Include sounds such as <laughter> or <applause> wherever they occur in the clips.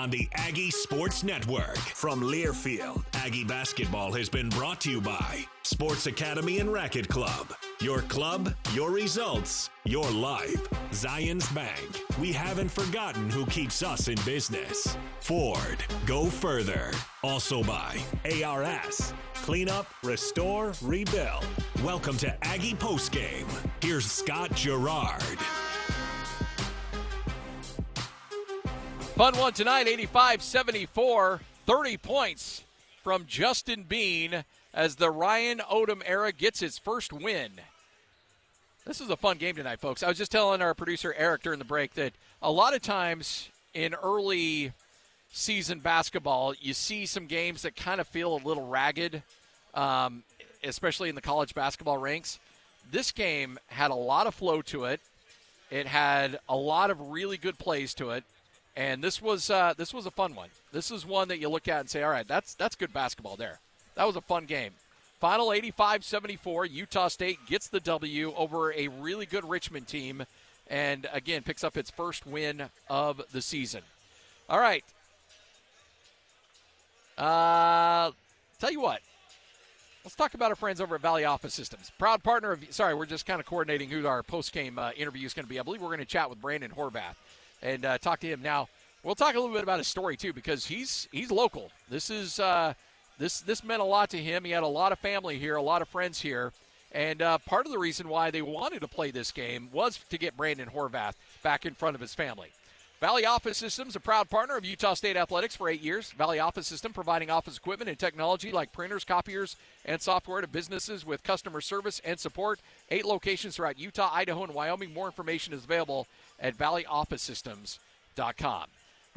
on the Aggie Sports Network. From Learfield, Aggie basketball has been brought to you by Sports Academy and Racket Club. Your club, your results, your life. Zions Bank. We haven't forgotten who keeps us in business. Ford. Go further. Also by ARS. Clean up, restore, rebuild. Welcome to Aggie Postgame. Here's Scott Garrard. Fun one tonight, 85 74, 30 points from Justin Bean as the Ryan Odom era gets its first win. This is a fun game tonight, folks. I was just telling our producer Eric during the break that a lot of times in early season basketball, you see some games that kind of feel a little ragged, um, especially in the college basketball ranks. This game had a lot of flow to it. It had a lot of really good plays to it. And this was uh, this was a fun one. This is one that you look at and say, all right, that's that's good basketball there. That was a fun game. Final 85-74, Utah State gets the W over a really good Richmond team, and again picks up its first win of the season. All right. Uh, tell you what, Let's talk about our friends over at Valley Office Systems. Proud partner of, sorry, we're just kind of coordinating who our post game uh, interview is going to be. I believe we're going to chat with Brandon Horvath and uh, talk to him now. We'll talk a little bit about his story too, because he's he's local. This is uh, this this meant a lot to him. He had a lot of family here, a lot of friends here, and uh, part of the reason why they wanted to play this game was to get Brandon Horvath back in front of his family. Valley Office Systems, a proud partner of Utah State Athletics for eight years. Valley Office System providing office equipment and technology like printers, copiers, and software to businesses with customer service and support. Eight locations throughout Utah, Idaho, and Wyoming. More information is available at valleyofficesystems.com.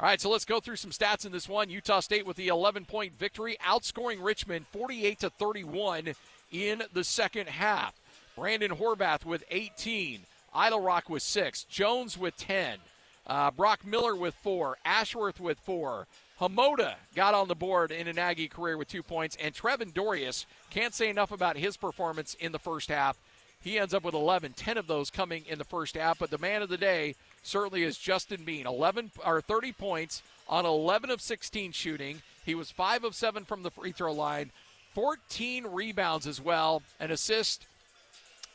All right, so let's go through some stats in this one. Utah State with the 11 point victory, outscoring Richmond 48 to 31 in the second half. Brandon Horvath with 18, Eytle-Rock with 6, Jones with 10. Uh, Brock Miller with four, Ashworth with four. Hamoda got on the board in an Aggie career with two points, and Trevin Dorius can't say enough about his performance in the first half. He ends up with 11, 10 of those coming in the first half. But the man of the day certainly is Justin Bean, 11 or 30 points on 11 of 16 shooting. He was five of seven from the free throw line, 14 rebounds as well, an assist,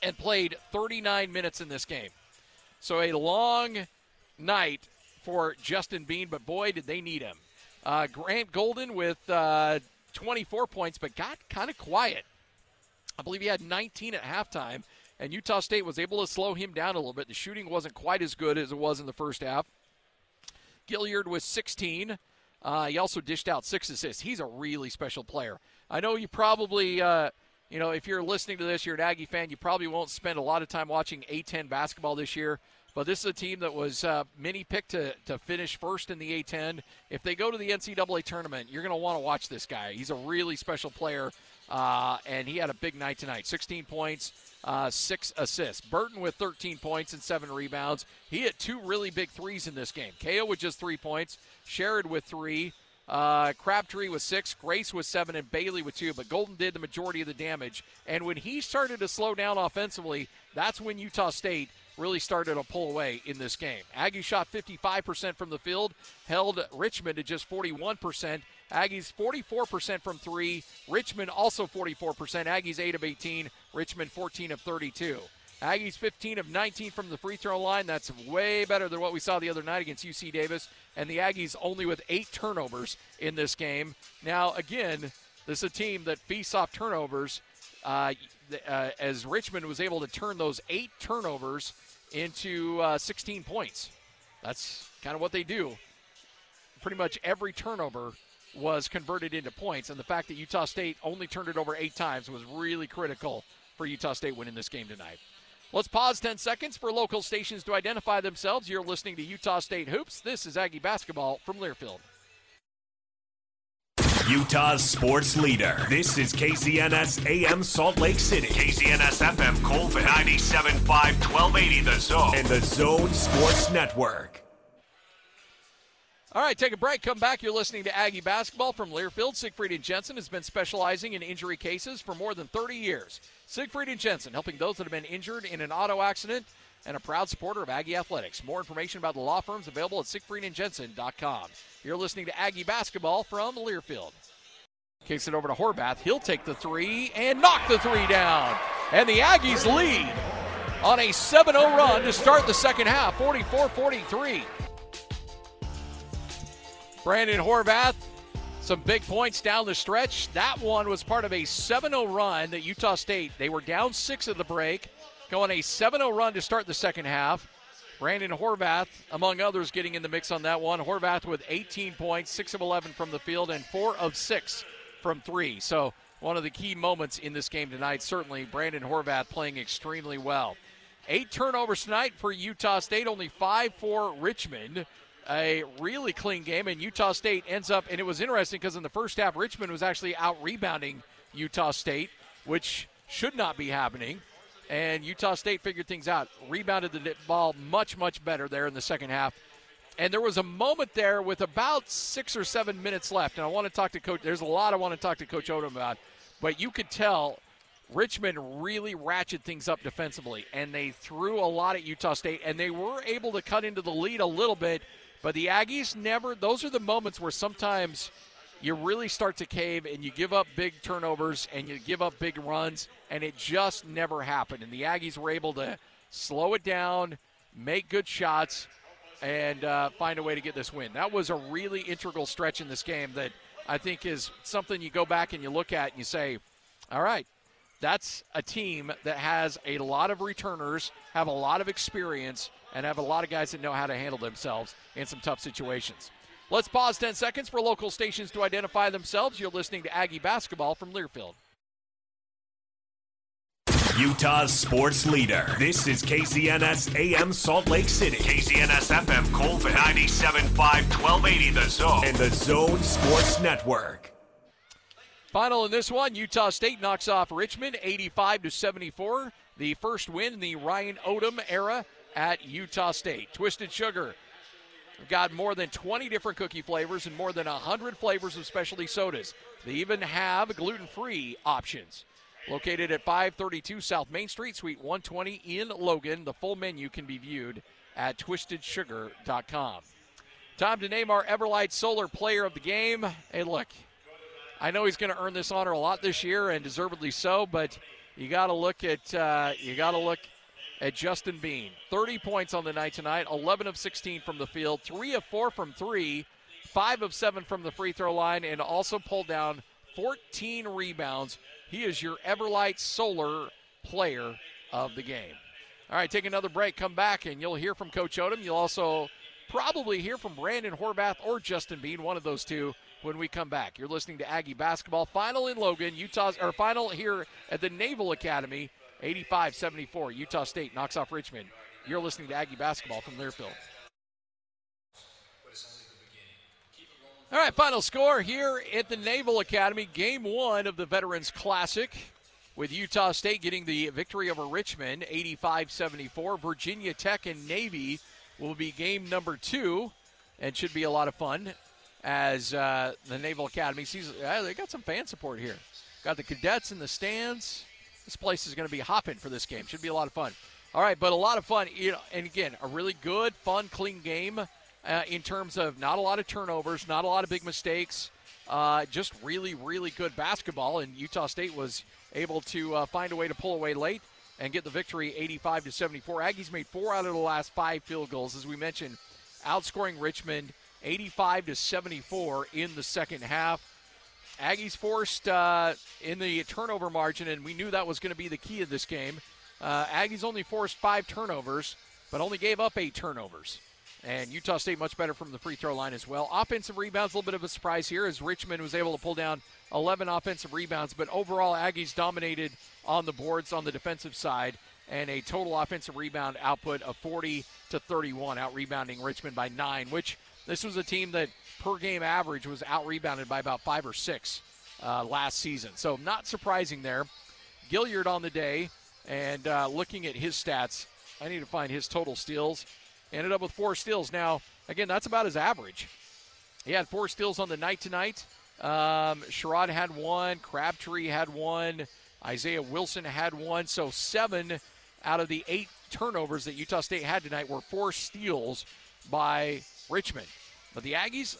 and played 39 minutes in this game. So a long night for Justin Bean, but boy, did they need him. Uh, Grant Golden with uh, 24 points, but got kind of quiet. I believe he had 19 at halftime, and Utah State was able to slow him down a little bit. The shooting wasn't quite as good as it was in the first half. Gilyard was 16. Uh, he also dished out six assists. He's a really special player. I know you probably, uh, you know, if you're listening to this, you're an Aggie fan, you probably won't spend a lot of time watching A10 basketball this year. But this is a team that was uh, many picked to, to finish first in the A10. If they go to the NCAA tournament, you're going to want to watch this guy. He's a really special player, uh, and he had a big night tonight 16 points, uh, six assists. Burton with 13 points and seven rebounds. He hit two really big threes in this game. Ko with just three points, Sherod with three. Uh, Crabtree with six, Grace with seven, and Bailey with two. But Golden did the majority of the damage. And when he started to slow down offensively, that's when Utah State really started to pull away in this game. Aggie shot 55% from the field, held Richmond to just 41%. Aggies 44% from three. Richmond also 44%. Aggies 8 of 18. Richmond 14 of 32. Aggies 15 of 19 from the free throw line. That's way better than what we saw the other night against UC Davis. And the Aggies only with eight turnovers in this game. Now, again, this is a team that feasts off turnovers. Uh, uh, as Richmond was able to turn those eight turnovers into uh, 16 points. That's kind of what they do. Pretty much every turnover was converted into points, and the fact that Utah State only turned it over eight times was really critical for Utah State winning this game tonight. Let's pause 10 seconds for local stations to identify themselves. You're listening to Utah State Hoops. This is Aggie Basketball from Learfield. Utah's sports leader. This is KZNS AM Salt Lake City. KZNS FM Coalville. 97.5 1280 The Zone. And the Zone Sports Network. All right, take a break. Come back. You're listening to Aggie Basketball from Learfield. Siegfried and Jensen has been specializing in injury cases for more than 30 years. Siegfried and Jensen helping those that have been injured in an auto accident and a proud supporter of Aggie Athletics. More information about the law firms available at siegfriedandjensen.com. You're listening to Aggie Basketball from Learfield. Kicks it over to Horvath. He'll take the three and knock the three down. And the Aggies lead on a 7 0 run to start the second half, 44 43. Brandon Horvath, some big points down the stretch. That one was part of a 7 0 run that Utah State, they were down six at the break, going a 7 0 run to start the second half. Brandon Horvath, among others, getting in the mix on that one. Horvath with 18 points, 6 of 11 from the field, and 4 of 6 from 3. So, one of the key moments in this game tonight, certainly Brandon Horvath playing extremely well. Eight turnovers tonight for Utah State, only five for Richmond. A really clean game, and Utah State ends up, and it was interesting because in the first half, Richmond was actually out rebounding Utah State, which should not be happening. And Utah State figured things out, rebounded the ball much, much better there in the second half. And there was a moment there with about six or seven minutes left, and I want to talk to Coach. There's a lot I want to talk to Coach Odom about, but you could tell Richmond really ratcheted things up defensively, and they threw a lot at Utah State, and they were able to cut into the lead a little bit. But the Aggies never, those are the moments where sometimes you really start to cave and you give up big turnovers and you give up big runs, and it just never happened. And the Aggies were able to slow it down, make good shots, and uh, find a way to get this win. That was a really integral stretch in this game that I think is something you go back and you look at and you say, all right, that's a team that has a lot of returners, have a lot of experience, and have a lot of guys that know how to handle themselves in some tough situations. Let's pause 10 seconds for local stations to identify themselves. You're listening to Aggie Basketball from Learfield. Utah's sports leader. This is KZNS AM Salt Lake City. KZNS FM Coalville. 97.5 1280 The Zone. And the Zone Sports Network. Final in this one, Utah State knocks off Richmond 85 to 74. The first win in the Ryan Odom era at Utah State. Twisted Sugar We've got more than 20 different cookie flavors and more than 100 flavors of specialty sodas. They even have gluten free options. Located at 532 South Main Street, Suite 120 in Logan. The full menu can be viewed at twistedsugar.com. Time to name our Everlight Solar Player of the Game. Hey, look, I know he's going to earn this honor a lot this year, and deservedly so. But you got to look at uh, you got to look at Justin Bean. 30 points on the night tonight, 11 of 16 from the field, 3 of 4 from 3, 5 of 7 from the free throw line, and also pulled down 14 rebounds. He is your Everlight Solar player of the game. All right, take another break, come back, and you'll hear from Coach Odom. You'll also probably hear from Brandon Horvath or Justin Bean, one of those two, when we come back. You're listening to Aggie Basketball. Final in Logan, Utah's, or final here at the Naval Academy. 85 74. Utah State knocks off Richmond. You're listening to Aggie basketball from Learfield. All right, final score here at the Naval Academy. Game one of the Veterans Classic with Utah State getting the victory over Richmond 85 74. Virginia Tech and Navy will be game number two and should be a lot of fun as uh, the Naval Academy sees. Uh, they got some fan support here. Got the cadets in the stands. This place is going to be hopping for this game. Should be a lot of fun. All right, but a lot of fun. You know, and again, a really good, fun, clean game uh, in terms of not a lot of turnovers, not a lot of big mistakes. Uh, just really, really good basketball. And Utah State was able to uh, find a way to pull away late and get the victory 85 to 74. Aggies made four out of the last five field goals, as we mentioned, outscoring Richmond 85 to 74 in the second half. Aggies forced uh, in the turnover margin, and we knew that was going to be the key of this game. Uh, Aggies only forced five turnovers, but only gave up eight turnovers. And Utah State much better from the free throw line as well. Offensive rebounds, a little bit of a surprise here as Richmond was able to pull down 11 offensive rebounds, but overall, Aggies dominated on the boards on the defensive side and a total offensive rebound output of 40 to 31, out rebounding Richmond by nine, which this was a team that per game average was out rebounded by about five or six uh, last season. So not surprising there. Gilyard on the day, and uh, looking at his stats, I need to find his total steals. Ended up with four steals. Now, again, that's about his average. He had four steals on the night tonight. Um, Sherod had one. Crabtree had one. Isaiah Wilson had one. So seven out of the eight turnovers that Utah State had tonight were four steals by Richmond. But the Aggies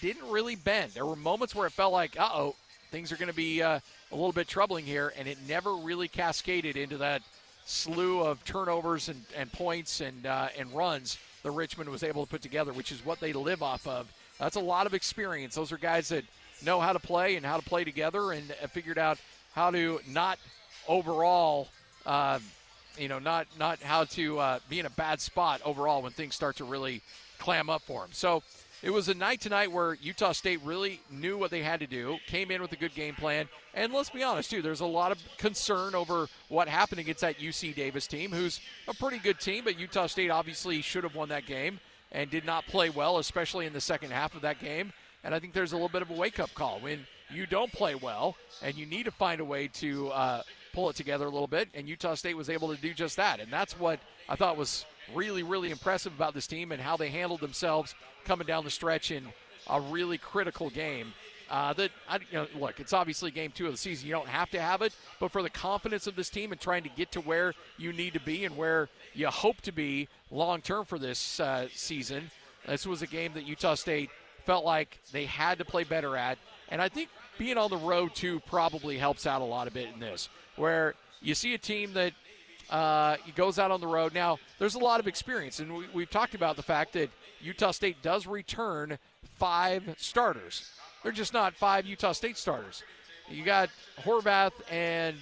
didn't really bend. There were moments where it felt like, uh oh, things are going to be uh, a little bit troubling here, and it never really cascaded into that slew of turnovers and, and points and uh, and runs that Richmond was able to put together, which is what they live off of. That's a lot of experience. Those are guys that know how to play and how to play together, and figured out how to not overall, uh, you know, not not how to uh, be in a bad spot overall when things start to really clam up for them. So it was a night tonight where Utah State really knew what they had to do, came in with a good game plan, and let's be honest too, there's a lot of concern over what happened against that UC Davis team, who's a pretty good team, but Utah State obviously should have won that game and did not play well, especially in the second half of that game. And I think there's a little bit of a wake-up call when you don't play well and you need to find a way to uh, pull it together a little bit. And Utah State was able to do just that, and that's what I thought was really, really impressive about this team and how they handled themselves coming down the stretch in a really critical game. Uh, that I, you know, look, it's obviously game two of the season. You don't have to have it, but for the confidence of this team and trying to get to where you need to be and where you hope to be long term for this uh, season, this was a game that Utah State felt like they had to play better at. And I think being on the road too probably helps out a lot of bit in this, where you see a team that uh, goes out on the road. Now, there's a lot of experience, and we, have talked about the fact that Utah State does return five starters. They're just not five Utah State starters. You got Horvath and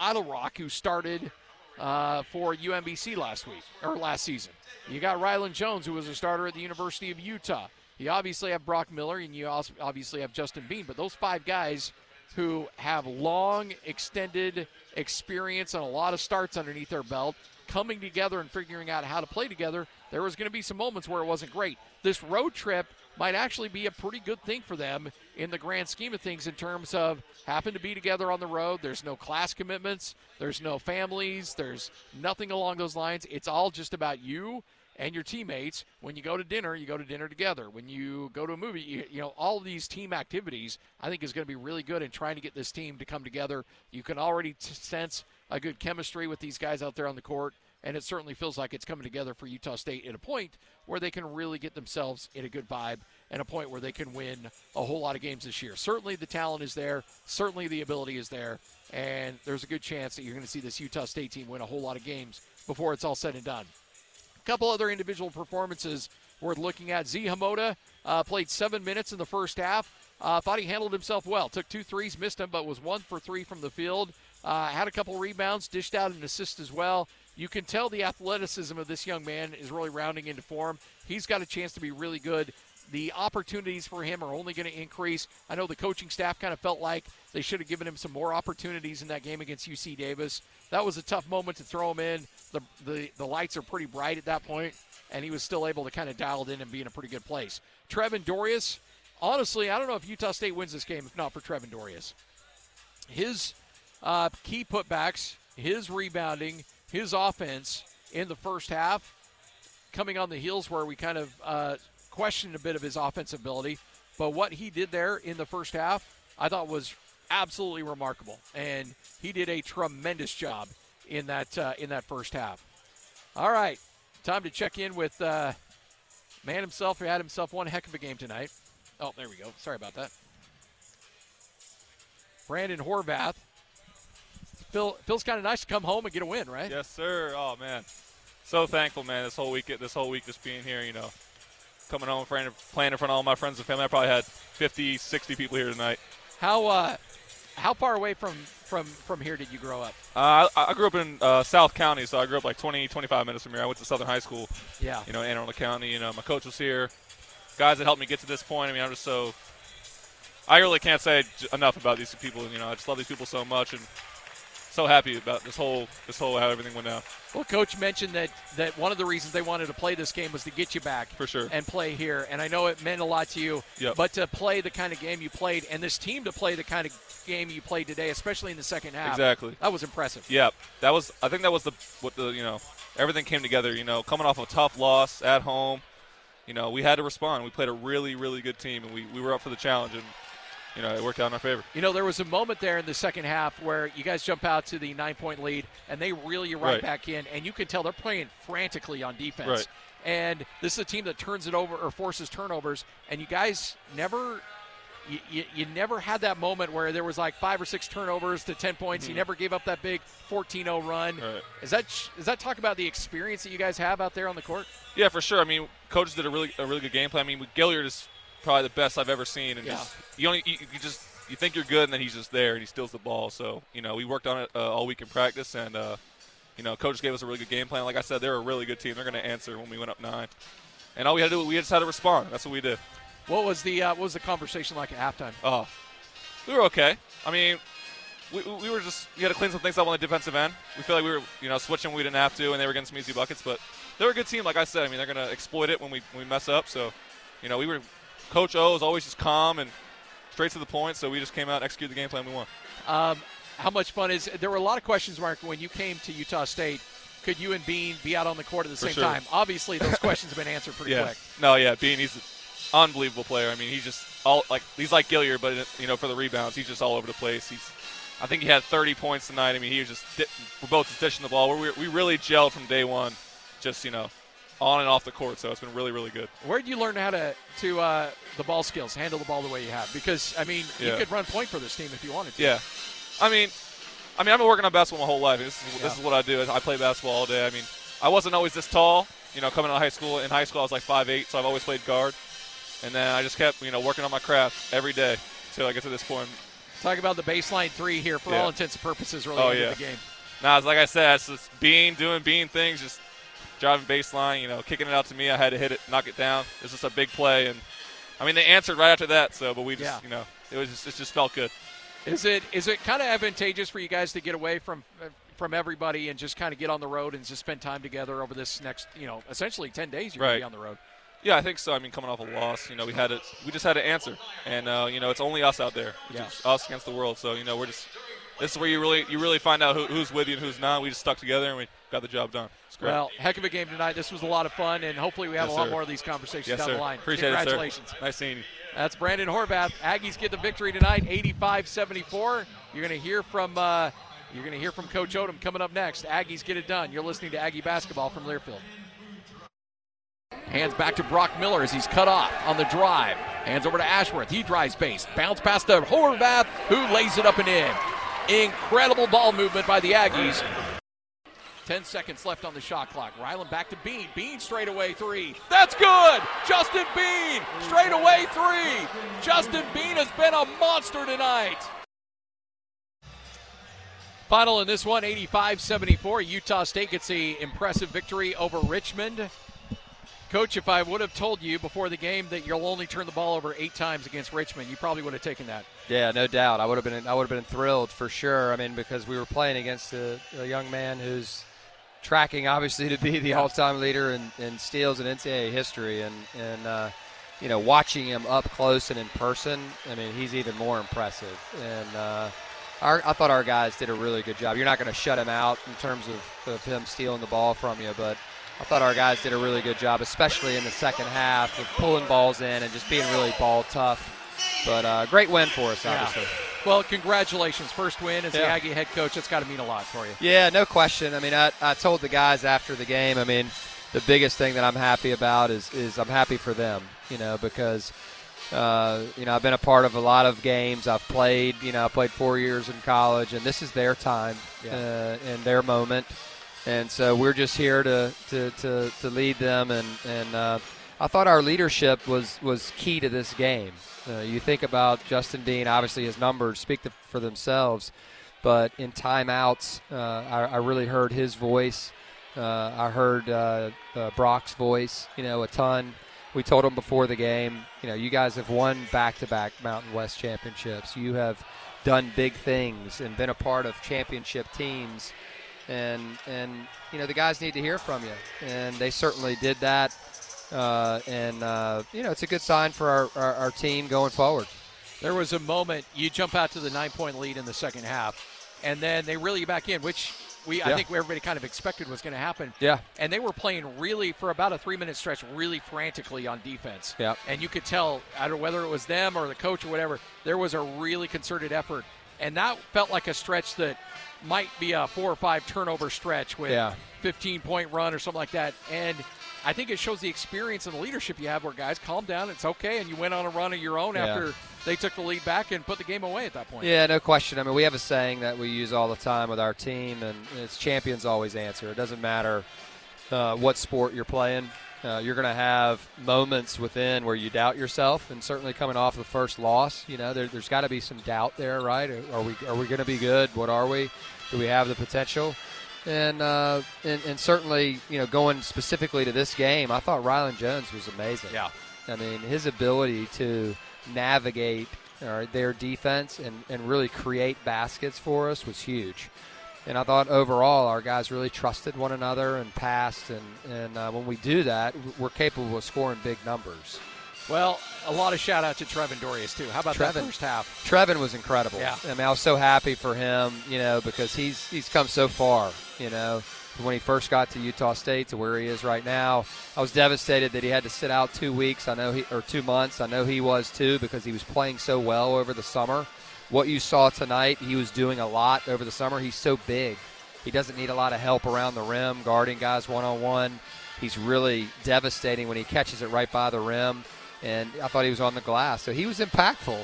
Eytle-Rock, who started uh, for UMBC last week or last season. You got Rylan Jones, who was a starter at the University of Utah. You obviously have Brock Miller, and you also obviously have Justin Bean. But those five guys who have long, extended experience and a lot of starts underneath their belt, coming together and figuring out how to play together, there was going to be some moments where it wasn't great. This road trip might actually be a pretty good thing for them in the grand scheme of things in terms of happen to be together on the road. There's no class commitments, there's no families, there's nothing along those lines. It's all just about you and your teammates. When you go to dinner, you go to dinner together. When you go to a movie, you, you know, all these team activities, I think is going to be really good in trying to get this team to come together. You can already t- sense a good chemistry with these guys out there on the court. And it certainly feels like it's coming together for Utah State at a point where they can really get themselves in a good vibe and a point where they can win a whole lot of games this year. Certainly the talent is there. Certainly the ability is there. And there's a good chance that you're going to see this Utah State team win a whole lot of games before it's all said and done. A couple other individual performances worth looking at. Zee Hamoda uh, played seven minutes in the first half. Uh, thought he handled himself well. Took two threes, missed them, but was one for three from the field. Uh, had a couple rebounds, dished out an assist as well. You can tell the athleticism of this young man is really rounding into form. He's got a chance to be really good. The opportunities for him are only going to increase. I know the coaching staff kind of felt like they should have given him some more opportunities in that game against UC Davis. That was a tough moment to throw him in the, the, the lights are pretty bright at that point, and he was still able to kind of dial it in and be in a pretty good place. Trevin Dorius, honestly, I don't know if Utah State wins this game if not for Trevin Dorius. His uh, key putbacks, his rebounding, his offense in the first half, coming on the heels where we kind of uh, questioned a bit of his offensive ability. But what he did there in the first half, I thought was absolutely remarkable. And he did a tremendous job in that uh, in that first half. All right, time to check in with uh, man himself who had himself one heck of a game tonight. Oh, there we go. Sorry about that. Brandon Horvath. Phil, feels kind of nice to come home and get a win, right? Yes, sir. Oh man, so thankful, man. This whole week, this whole week, just being here, you know, coming home, playing in front of all my friends and family. I probably had 50, 60 people here tonight. How uh, how far away from from from here did you grow up? Uh, I, I, grew up in uh, South County, so I grew up like 20, 25 minutes from here. I went to Southern High School. Yeah. You know, Anne Arundel County. You know, my coach was here. Guys that helped me get to this point. I mean, I'm just so. I really can't say enough about these people. You know, I just love these people so much, and so happy about this whole this whole how everything went down. Well, coach mentioned that that one of the reasons they wanted to play this game was to get you back for sure and play here. And I know it meant a lot to you. Yep. But to play the kind of game you played, and this team to play the kind of game you played today, especially in the second half, exactly, that was impressive. Yeah, that was. I think that was the what the you know everything came together. You know, coming off a tough loss at home, you know, we had to respond. We played a really really good team, and we we were up for the challenge and you know, it worked out in our favor. You know, there was a moment there in the second half where you guys jump out to the nine point lead and they reel you right, Right. back in, and you can tell they're playing frantically on defense. Right. And this is a team that turns it over or forces turnovers, and you guys never. You, you, you never had that moment where there was like five or six turnovers to 10 points. You never gave up that big 14 0 run. Mm-hmm. Right. Is that is that talk about the experience that you guys have out there on the court? Yeah, for sure. I mean, coaches did a really a really good game plan. I mean, Gilyard is probably the best I've ever seen, and Yeah. just you only you, you just you think you're good, and then he's just there and he steals the ball. So you know, we worked on it uh, all week in practice, and uh, you know, coaches gave us a really good game plan. Like I said, they're a really good team. They're going to answer when we went up nine, and all we had to do we just had to respond. That's what we did. What was the uh, what was the conversation like at halftime? Oh, we were okay. I mean, we, we were just we had to clean some things up on the defensive end. We feel like we were you know switching when we didn't have to, and they were getting some easy buckets. But they're a good team, like I said. I mean, they're going to exploit it when we when we mess up. So, you know, we were Coach O is always just calm and straight to the point. So we just came out and executed the game plan we won. Um, how much fun is there were a lot of questions, Mark, when you came to Utah State. Could you and Bean be out on the court at the For same sure. time? Obviously, those <laughs> questions have been answered pretty yeah. quick. No, yeah, Bean, he's an unbelievable player. I mean, he's just all like he's like Gilyard, but you know, for the rebounds, he's just all over the place. He's, I think he had 30 points tonight. I mean, he was just di- we're both just dishing the ball. We we really gelled from day one, just you know, on and off the court. So it's been really really good. Where did you learn how to to uh, the ball skills, handle the ball the way you have? Because I mean, you could run point for this team if you wanted to. Yeah, I mean, I mean, I've been working on basketball my whole life. This is this is what I do. I play basketball all day. I mean, I wasn't always this tall. You know, coming out of high school. In high school, I was like five eight, so I've always played guard. And then I just kept, you know, working on my craft every day until I get to this point. Talk about the baseline three here for Yeah. all intents and purposes. Really Oh, yeah. the game. Now, it's like I said, it's just being, doing being things, just driving baseline, you know, kicking it out to me. I had to hit it, knock it down. It was just a big play, and I mean, they answered right after that. So, but we just, Yeah. you know, it was just, it just felt good. Is it is it kind of advantageous for you guys to get away from from everybody and just kind of get on the road and just spend time together over this next you know essentially ten days you're Right. gonna be on the road. Yeah, I think so. I mean, coming off a loss, you know, we had to, we just had to answer, and uh, you know, it's only us out there, it's Yeah. just us against the world. So, you know, we're just, this is where you really, you really find out who, who's with you and who's not. We just stuck together and we got the job done. Well, heck of a game tonight. This was a lot of fun, and hopefully we have Yes, a lot sir. more of these conversations yes, down sir. the line. Appreciate Congratulations. it, sir. Nice seeing you. That's Brandon Horvath. Aggies get the victory tonight, 85-74. You're going to hear from uh, you're going to hear from Coach Odom coming up next. Aggies get it done. You're listening to Aggie basketball from Learfield. Hands back to Brock Miller as he's cut off on the drive. Hands over to Ashworth. He drives base. Bounce pass to Horvath, who lays it up and in. Incredible ball movement by the Aggies. 10 seconds left on the shot clock. Rylan back to Bean. Bean straight away three. That's good! Justin Bean straight away three. Justin Bean has been a monster tonight. Final in this one 85 74. Utah State gets a impressive victory over Richmond. Coach, if I would have told you before the game that you'll only turn the ball over eight times against Richmond, you probably would have taken that. Yeah, no doubt. I would have been I would have been thrilled for sure. I mean, because we were playing against a, a young man who's tracking obviously to be the all-time leader in, in steals in NCAA history, and and uh, you know watching him up close and in person, I mean he's even more impressive. And uh, our, I thought our guys did a really good job. You're not going to shut him out in terms of, of him stealing the ball from you, but I thought our guys did a really good job, especially in the second half of pulling balls in and just being really ball tough. But uh, great win for us, Yeah. obviously. Well, congratulations. First win as the Aggie head coach. That's got to mean a lot for you. Yeah, no question. I mean, I, I told the guys after the game. I mean, the biggest thing that I'm happy about is is I'm happy for them. You know, because uh, you know I've been a part of a lot of games. I've played. You know, I played four years in college, and this is their time Yeah. uh, and their moment. And so we're just here to to, to, to lead them. And and uh, I thought our leadership was was key to this game. Uh, you think about Justin Bean. Obviously, his numbers speak to, for themselves but in timeouts, uh, I, I really heard his voice. Uh, I heard uh, uh, Brock's voice, you know, a ton. We told him before the game, you know, you guys have won back-to-back Mountain West championships. You have done big things and been a part of championship teams, and and you know the guys need to hear from you, and they certainly did that. Uh, and uh, you know, it's a good sign for our, our, our team going forward. There was a moment you jump out to the nine point lead in the second half, and then they reel you back in, which we Yeah. I think everybody kind of expected was going to happen. Yeah. And they were playing really for about a three minute stretch, really frantically on defense. Yeah. And you could tell, I don't know whether it was them or the coach or whatever, there was a really concerted effort, and that felt like a stretch that might be a four or five turnover stretch with Yeah. 15 point run or something like that. And I think it shows the experience and the leadership you have where guys calm down, it's okay, and you went on a run of your own Yeah. after they took the lead back and put the game away at that point. Yeah, no question. I mean, we have a saying that we use all the time with our team, and it's champions always answer. It doesn't matter uh, what sport you're playing. Uh, you're going to have moments within where you doubt yourself, and certainly coming off the first loss, you know, there, there's got to be some doubt there, right? Are we are we going to be good? What are we? Do we have the potential? And, uh, and and certainly, you know, going specifically to this game, I thought Rylan Jones was amazing. Yeah. I mean, his ability to navigate uh, their defense and, and really create baskets for us was huge. And I thought overall our guys really trusted one another and passed. And, and uh, when we do that, we're capable of scoring big numbers. Well, a lot of shout out to Trevin Dorius, too. How about that Trevin. first half? Trevin was incredible. Yeah. I mean, I was so happy for him, you know, because he's he's come so far, you know, from when he first got to Utah State to where he is right now. I was devastated that he had to sit out two weeks. I know he or two months. I know he was too because he was playing so well over the summer. What you saw tonight, he was doing a lot over the summer. He's so big. He doesn't need a lot of help around the rim, guarding guys one on one. He's really devastating when he catches it right by the rim. And I thought he was on the glass. So he was impactful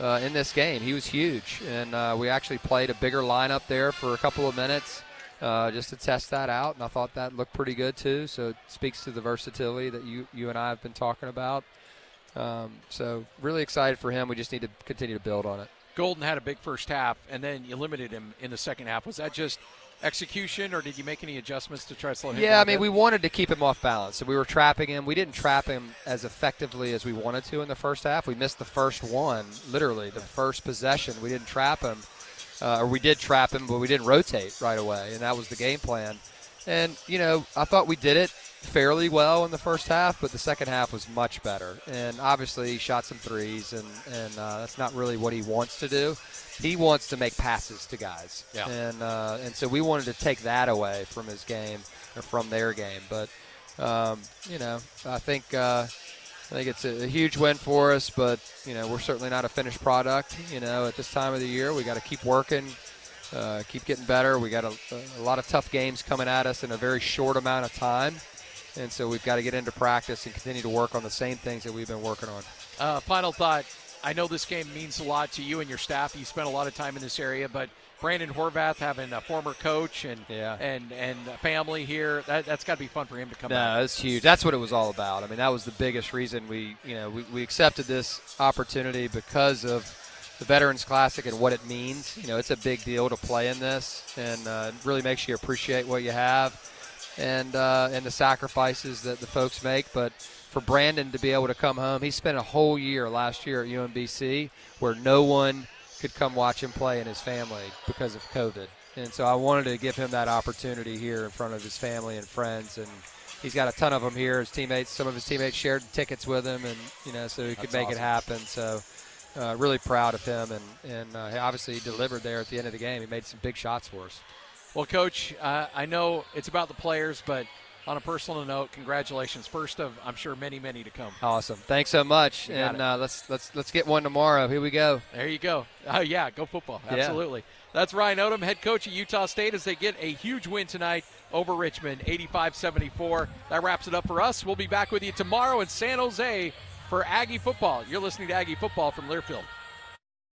uh, in this game. He was huge. And uh, we actually played a bigger lineup there for a couple of minutes uh, just to test that out. And I thought that looked pretty good too. So it speaks to the versatility that you, you and I have been talking about. Um, so really excited for him. We just need to continue to build on it. Golden had a big first half, and then you limited him in the second half. Was that just execution, or did you make any adjustments to try to slow him Yeah? I mean, we wanted to keep him off balance, so we were trapping him. We didn't trap him as effectively as we wanted to in the first half. We missed the first one, literally the first possession. We didn't trap him, uh, or we did trap him, but we didn't rotate right away, and that was the game plan. And you know, I thought we did it fairly well in the first half, but the second half was much better. And obviously, he shot some threes, and and uh, that's not really what he wants to do. He wants to make passes to guys, Yeah. and uh, and so we wanted to take that away from his game or from their game. But um, you know, I think uh, I think it's a, a huge win for us. But you know, we're certainly not a finished product. You know, at this time of the year, we got to keep working. Uh, keep getting better. We got a, a lot of tough games coming at us in a very short amount of time, and so we've got to get into practice and continue to work on the same things that we've been working on. Uh, final thought. I know this game means a lot to you and your staff. You spent a lot of time in this area, but Brandon Horvath having a former coach and Yeah. and and family here, that, that's got to be fun for him to come No, out. it's huge. That's what it was all about. I mean, that was the biggest reason we, you know, we, we accepted this opportunity because of the Veterans Classic and what it means. You know, it's a big deal to play in this, and uh, it really makes you appreciate what you have, and uh, and the sacrifices that the folks make. But for Brandon to be able to come home, he spent a whole year last year at UMBC where no one could come watch him play and his family because of COVID. And so I wanted to give him that opportunity here in front of his family and friends. And he's got a ton of them here. His teammates, some of his teammates shared tickets with him, and you know, so he could That's make it happen. So uh, really proud of him, and and uh, obviously he delivered there at the end of the game. He made some big shots for us. Well, Coach, uh, I know it's about the players, but on a personal note, congratulations. First of, I'm sure, many, many to come. Awesome. Thanks so much. And uh, let's let's let's get one tomorrow. Here we go. There you go. Oh, yeah, go football. Yeah. Absolutely. That's Ryan Odom, head coach at Utah State, as they get a huge win tonight over Richmond, 85 74. That wraps it up for us. We'll be back with you tomorrow in San Jose for Aggie football. You're listening to Aggie football from Learfield.